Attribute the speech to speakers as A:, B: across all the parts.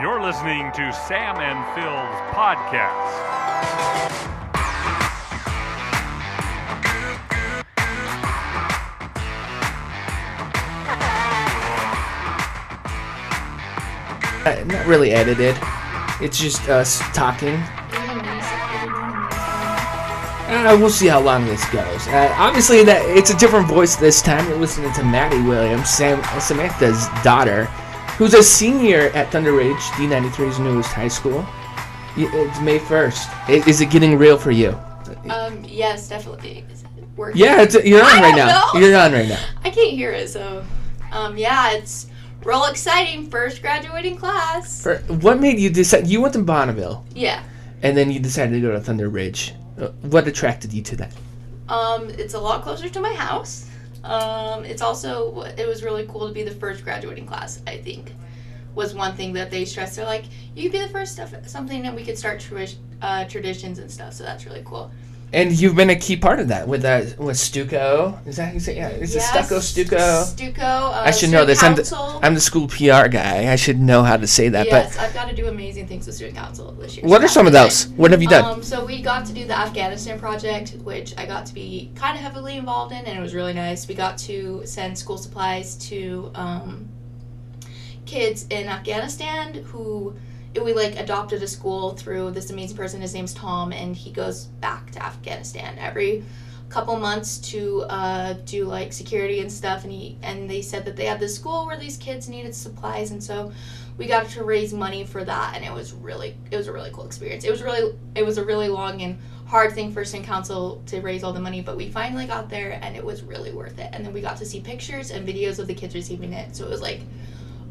A: You're listening to Sam and Phil's podcast.
B: Uh, not really edited. It's just us talking. Uh, we'll see how long this goes. Uh, obviously, that it's a different voice this time. We're listening to Maddie Williams, Sam, Samantha's daughter, who's a senior at Thunder Ridge, D93's newest high school. It's May 1st. Is it getting real for you?
C: Um, yes, definitely. Working?
B: Yeah, it's, you're on right
C: don't
B: now.
C: know.
B: You're on right now.
C: I can't hear it, so. Um, yeah, it's real exciting. First graduating class.
B: For, what made you decide? You went to Bonneville,
C: Yeah.
B: and then you decided to go to Thunder Ridge. Uh, What attracted you to that?
C: Um, it's a lot closer to my house. Um, it's also, it was really cool to be the first graduating class, I think. Was one thing that they stressed. They're like, you could be the first stuff, something that we could start tradi- uh, traditions and stuff. So that's really cool.
B: And you've been a key part of that with uh, with Stucco. Is that how you say? Yeah, is it
C: Yes,
B: Stucco Stucco?
C: Stucco. Uh,
B: I should know this. I'm the. I'm the school PR guy. I should know how to say that.
C: yes, I've got to do amazing things with student council this year.
B: What
C: so
B: are some of those? What have you done?
C: Um, so we got to do the Afghanistan project, which I got to be kind of heavily involved in, and it was really nice. We got to send school supplies to um, kids in Afghanistan who we like adopted a school through this amazing person. His name's Tom, and he goes back to Afghanistan every couple months to uh, do like security and stuff. And he and they said that they had this school where these kids needed supplies, and so we got to raise money for that, and it was really it was a really cool experience. It was really it was a really long and hard thing for student council to raise all the money, but we finally got there, and it was really worth it. And then we got to see pictures and videos of the kids receiving it, so it was like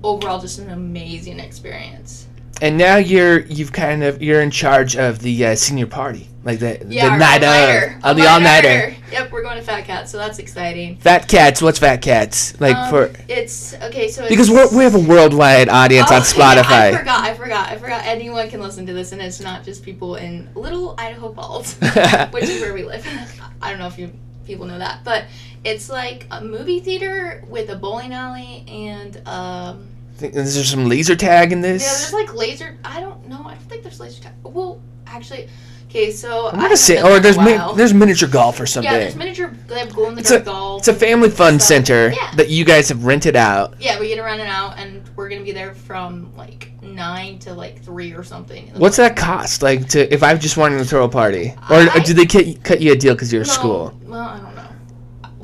C: overall just an amazing experience.
B: And now you're you've kind of you're in charge of the uh, senior party, like the
C: Yeah,
B: the night of, uh, the all nighter.
C: Yep, we're going to Fat Cat, so that's exciting.
B: Fat cats. What's fat cats? Like
C: Um,
B: for
C: it's okay, so it's,
B: because we're, we have a worldwide audience on
C: Spotify. yeah, I forgot, I forgot, I forgot. Anyone can listen to this, and it's not just people in little Idaho Falls, which is where we live. I don't know if you people know that, but it's like a movie theater with a bowling alley and um.
B: Think- Is there some laser tag in this?
C: Yeah, there's like laser. I don't know. I don't think there's laser tag. Well, actually, okay. So
B: I'm gonna say, or there's mi- there's miniature golf or something.
C: yeah, there's miniature. They have glow in the
B: It's a-
C: golf.
B: It's a family fun center
C: yeah.
B: that you guys have rented out.
C: Yeah, we get to rent it out, and we're gonna be there from like nine to like three or something.
B: What's
C: morning.
B: that cost? Like, to if I just wanted to throw a party, or,
C: I-
B: do they cut, cut you a deal because you're a
C: No,
B: school?
C: Well, I don't know.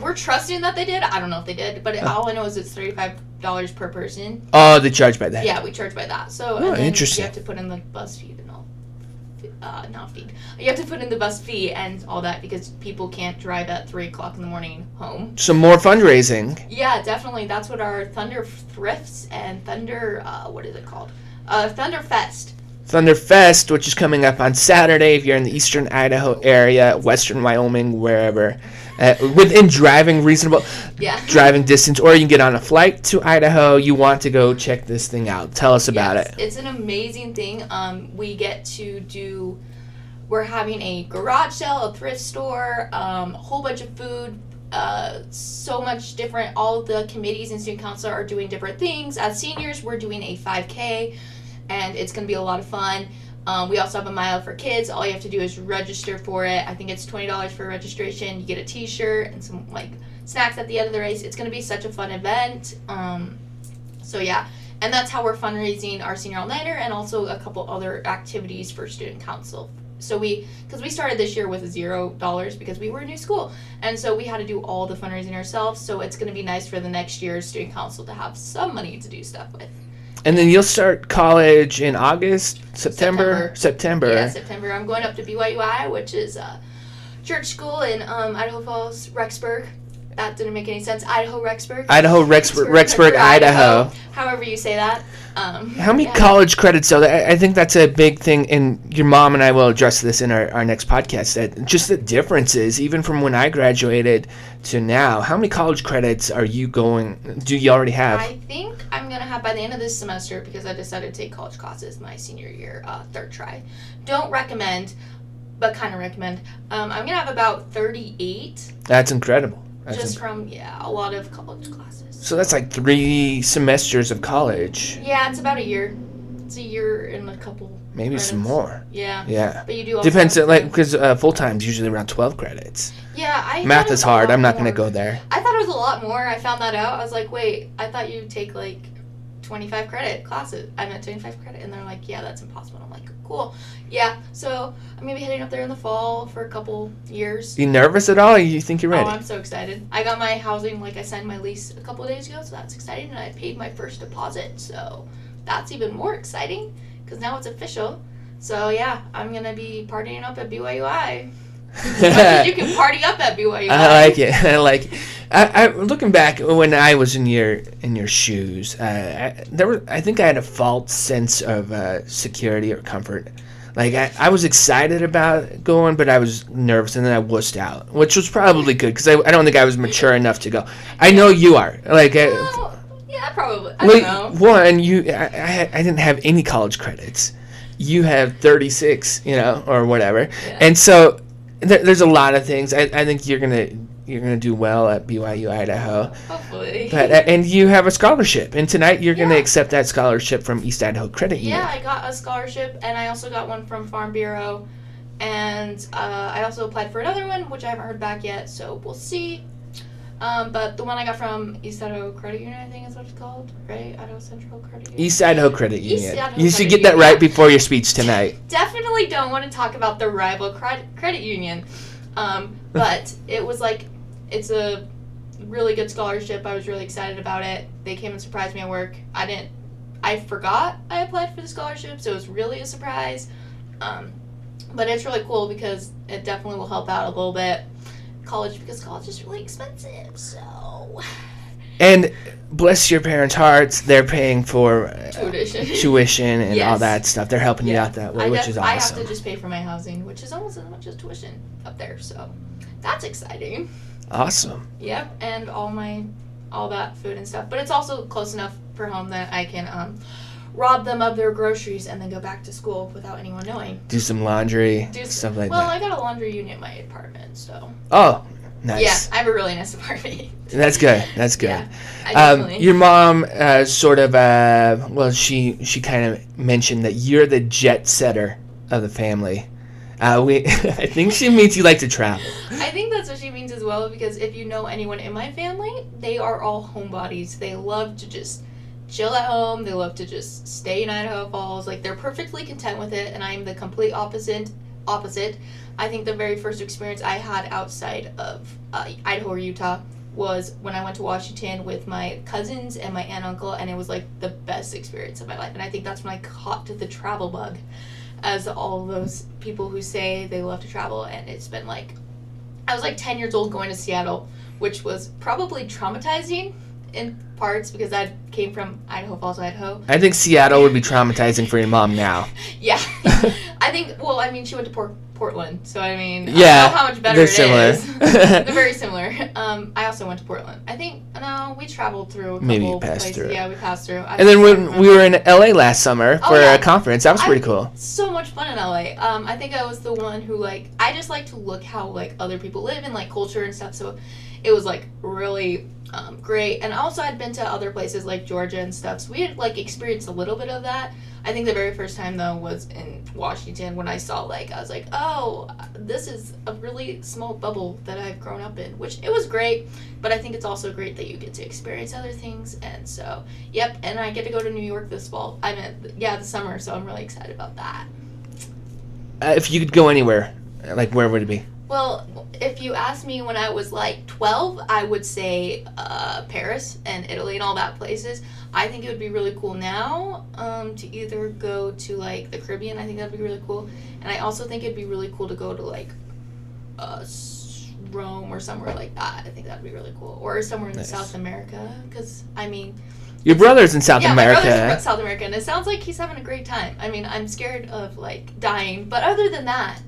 C: We're trusting that they did. I don't know if they did, but all I know is it's thirty five dollars per person.
B: Oh, they charge by that.
C: Yeah, we charge by that. So
B: Oh, interesting.
C: You have to put in the bus fee and all. Uh, not feed. You have to put in the bus fee and all that because people can't drive at three o'clock in the morning home.
B: Some more fundraising.
C: Yeah, definitely. That's what our Thunder Thrifts and Thunder. Uh, what is it called? Uh, Thunder Fest.
B: Thunderfest, which is coming up on Saturday if you're in the eastern Idaho area, western Wyoming, wherever, uh, within driving reasonable
C: Yeah.
B: driving distance, or you can get on a flight to Idaho. You want to go check this thing out? Tell us about
C: Yes,
B: it.
C: It's an amazing thing. Um, we get to do. We're having a garage sale, a thrift store, um, a whole bunch of food. Uh, so much different. All the committees and student council are doing different things. As seniors, we're doing a 5K, and it's going to be a lot of fun. Um, we also have a mile for kids. All you have to do is register for it. I think it's twenty dollars for registration. You get a T-shirt and some like snacks at the end of the race. It's to be such a fun event. Um, so yeah, and that's how we're fundraising our senior all nighter and also a couple other activities for student council. So we, because we started this year with zero dollars because we were a new school, and so we had to do all the fundraising ourselves. So it's to be nice for the next year's student council to have some money to do stuff with.
B: And then you'll start college in August, September, September.
C: Yeah, September. I'm going up to BYUI, which is a church school in um, Idaho Falls, Rexburg. That didn't make any sense. Idaho Rexburg.
B: Idaho, Rexburg, Rexburg, Idaho.
C: However you say that. Um,
B: How many
C: yeah.
B: college credits? So I I think that's a big thing, and your mom and I will address this in our, our next podcast. That just the differences, even from when I graduated to now. How many college credits are you going? Do you already have?
C: I think I'm gonna have by the end of this semester because I decided to take college classes my senior year, uh, third try. Don't recommend, but kind of recommend. Um, I'm gonna have about 38
B: That's incredible. That's
C: just from yeah a lot of college classes.
B: so that's like three semesters of college.
C: Yeah, it's about a year. it's a year and a couple.
B: Maybe some more.
C: Yeah.
B: Yeah.
C: But you do
B: Depends, like, because uh, full time's usually around 12 credits.
C: Yeah, I
B: Math is hard. I'm not going to go there.
C: I thought it was a lot more. I found that out. I was like, wait, I thought you take like 25 credit classes. I meant 25 credit, and they're like, yeah, that's impossible. I'm like, cool. Yeah, so I'm gonna be heading up there in the fall for a couple years.
B: You nervous at all? Or you think you're
C: Oh,
B: ready?
C: I'm so excited. I got my housing, like I signed my lease a couple days ago, so that's exciting. And I paid my first deposit, so that's even more exciting because now it's official. So yeah, I'm gonna be partying up at BYUI. As much as you can party up at BYUI.
B: I like it. I like. It. I, I looking back when I was in your in your shoes, uh, I, there were I think I had a false sense of uh, security or comfort. Like I, I was excited about going, but I was nervous, and then I wussed out, which was probably good because I, I don't think I was mature enough to go. I know you are. Like, I,
C: yeah, probably. I
B: like
C: don't know.
B: one, you I, I I didn't have any college credits. You have thirty six, you know, or whatever,
C: Yeah.
B: and so there, there's a lot of things. I, I think you're gonna you're gonna do well at BYU Idaho,
C: Hopefully.
B: but uh, and you have a scholarship, and tonight you're gonna accept that scholarship from East Idaho Credit Union.
C: Yeah, I got a scholarship, and I also got one from Farm Bureau, and uh, I also applied for another one, which I haven't heard back yet. So we'll see. Um, but the one I got from East Idaho Credit Union, I think is what it's called, right? Idaho Central Credit Union.
B: East Idaho Credit Union.
C: Idaho
B: you should
C: Credit
B: get that
C: Union,
B: right before your speech tonight.
C: Definitely don't want to talk about the rival credit credit union, um, but it was like it's a really good scholarship. I was really excited about it. They came and surprised me at work. I didn't. I forgot I applied for the scholarship, so it was really a surprise. Um, but it's really cool because it definitely will help out a little bit. College because college is really expensive, so
B: And bless your parents' hearts, they're paying for uh,
C: tuition.
B: tuition and all that stuff. They're helping you out that way,
C: I,
B: which
C: def-
B: is awesome.
C: I have to just pay for my housing, which is almost as much as tuition up there, so that's exciting.
B: Awesome.
C: Yep, and all my all that food and stuff. But it's also close enough for home that I can um, rob them of their groceries and then go back to school without anyone knowing.
B: Do some laundry,
C: Do
B: stuff like
C: well,
B: that.
C: Well, I got a laundry unit in my apartment, so
B: Oh, nice.
C: yeah, I have a really nice apartment.
B: That's good. That's good.
C: Yeah,
B: um, your mom uh, sort of uh, well, she she kind of mentioned that you're the jet setter of the family. Uh, we I think she means you like to travel.
C: I think that's what she means as well because if you know anyone in my family, they are all homebodies. They love to just chill at home. They love to just stay in Idaho Falls. Like they're perfectly content with it, and I'm the complete opposite. Opposite. I think the very first experience I had outside of uh, Idaho or Utah was when I went to Washington with my cousins and my aunt and uncle, and it was like the best experience of my life. And I think that's when I caught the travel bug, as all those people who say they love to travel, and it's been like I was like 10 years old going to Seattle, which was probably traumatizing in parts because I came from Idaho Falls, Idaho.
B: I think Seattle would be traumatizing for your mom now.
C: Yeah. I think, well, I mean, she went to Port- Portland, so I mean, I
B: Yeah,
C: don't know how much better
B: they're
C: it
B: similar.
C: is. they're very similar. Um, I also went to Portland. I think, no, we traveled through a
B: Maybe you passed
C: places.
B: through.
C: Yeah, we passed through. I
B: And then when we were in LA last summer
C: Oh,
B: for
C: yeah.
B: a conference, that was pretty
C: I-
B: cool.
C: so much fun in LA. Um, I think I was the one who like I just like to look how like other people live and like culture and stuff. So it was like really um, great. And also I'd been to other places like Georgia and stuff. So we had like experienced a little bit of that. I think the very first time though was in Washington when I saw like I was like, oh, this is a really small bubble that I've grown up in, which it was great. But I think it's also great that you get to experience other things. And so, yep. And I get to go to New York this fall. I mean, yeah, the summer. So I'm really excited about that.
B: Uh, if you could go anywhere, like where would it be?
C: Well, if you asked me when I was like 12, I would say uh, Paris and Italy and all that places. I think it would be really cool now um, to either go to like the Caribbean. I think that'd be really cool. And I also think it'd be really cool to go to like uh, Rome or somewhere like that. I think that'd be really cool. Or somewhere in
B: Nice.
C: South America. Because, I mean,
B: Your brother's in South
C: yeah, my brother's
B: America.
C: from South America, and it sounds like he's having a great time. I mean, I'm scared of like dying, but other than that,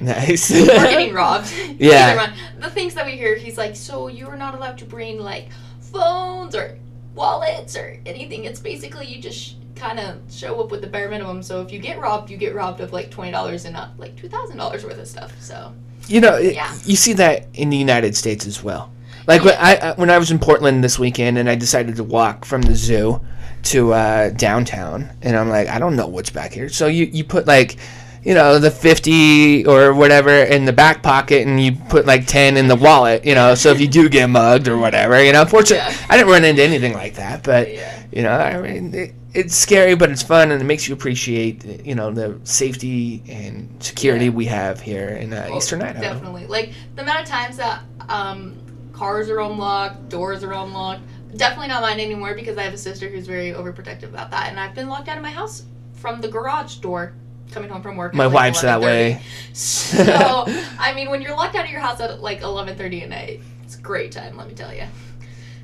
B: Nice.
C: or getting robbed.
B: Yeah.
C: The things that we hear, he's like, so you're not allowed to bring like phones or wallets or anything. It's basically you just sh- kind of show up with the bare minimum. So if you get robbed, you get robbed of like twenty dollars and not like two thousand dollars worth of stuff. So
B: You know, it-
C: Yeah.
B: you see that in the United States as well. Like when I I- when I was in Portland this weekend and I decided to walk from the zoo to uh, downtown, and I'm like, I don't know what's back here. So you you put like. You know the fifty or whatever in the back pocket, and you put like ten in the wallet. You know, so if you do get mugged or whatever, you know. Fortunately,
C: Yeah.
B: I didn't run into anything like that, but
C: Yeah.
B: you know, I mean, it, it's scary, but it's fun, and it makes you appreciate, you know, the safety and security
C: Yeah.
B: we have here in uh,
C: Oh,
B: Eastern Idaho.
C: Definitely. Like the amount of times that um, cars are unlocked, doors are unlocked. Definitely not mine anymore because I have a sister who's very overprotective about that, and I've been locked out of my house from the garage door coming home from work.
B: My
C: like,
B: wife's that way.
C: So I mean, when you're locked out of your house at like 11:30 at night, it's a great time. Let me tell you.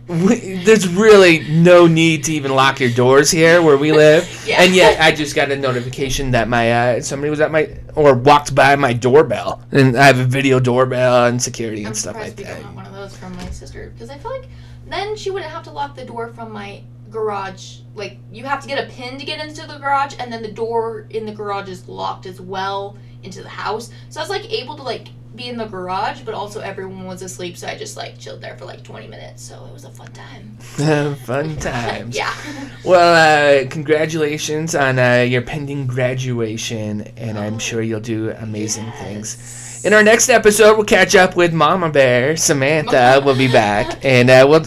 B: We, there's really no need to even lock your doors here where we live,
C: Yeah.
B: and yet I just got a notification that my uh, somebody was at my or walked by my doorbell, and I have a video doorbell and security and
C: I'm
B: stuff like that.
C: don't have one of those from my sister because I feel like then she wouldn't have to lock the door from my garage. Like you have to get a pin to get into the garage, and then the door in the garage is locked as well into the house. So I was like able to like be in the garage, but also everyone was asleep, so I just like chilled there for like 20 minutes. So it was a fun time.
B: Fun times.
C: yeah.
B: Well, uh, congratulations on uh, your pending graduation, and I'm sure you'll do amazing things. In our next episode, we'll catch up with Mama Bear. Samantha will be back, and uh, we'll,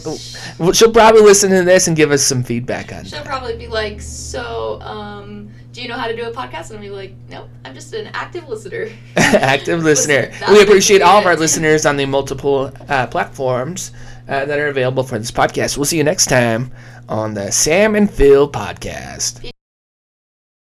B: she'll probably listen to this and give us some feedback on it.
C: She'll
B: it.
C: probably be like, "So, um, do you know how to do a podcast?" And I'll be like, "Nope, I'm just an active listener."
B: Active listener.
C: Listen,
B: We appreciate all of our listeners on the multiple uh, platforms uh, that are available for this podcast. We'll see you next time on the Sam and Phil podcast.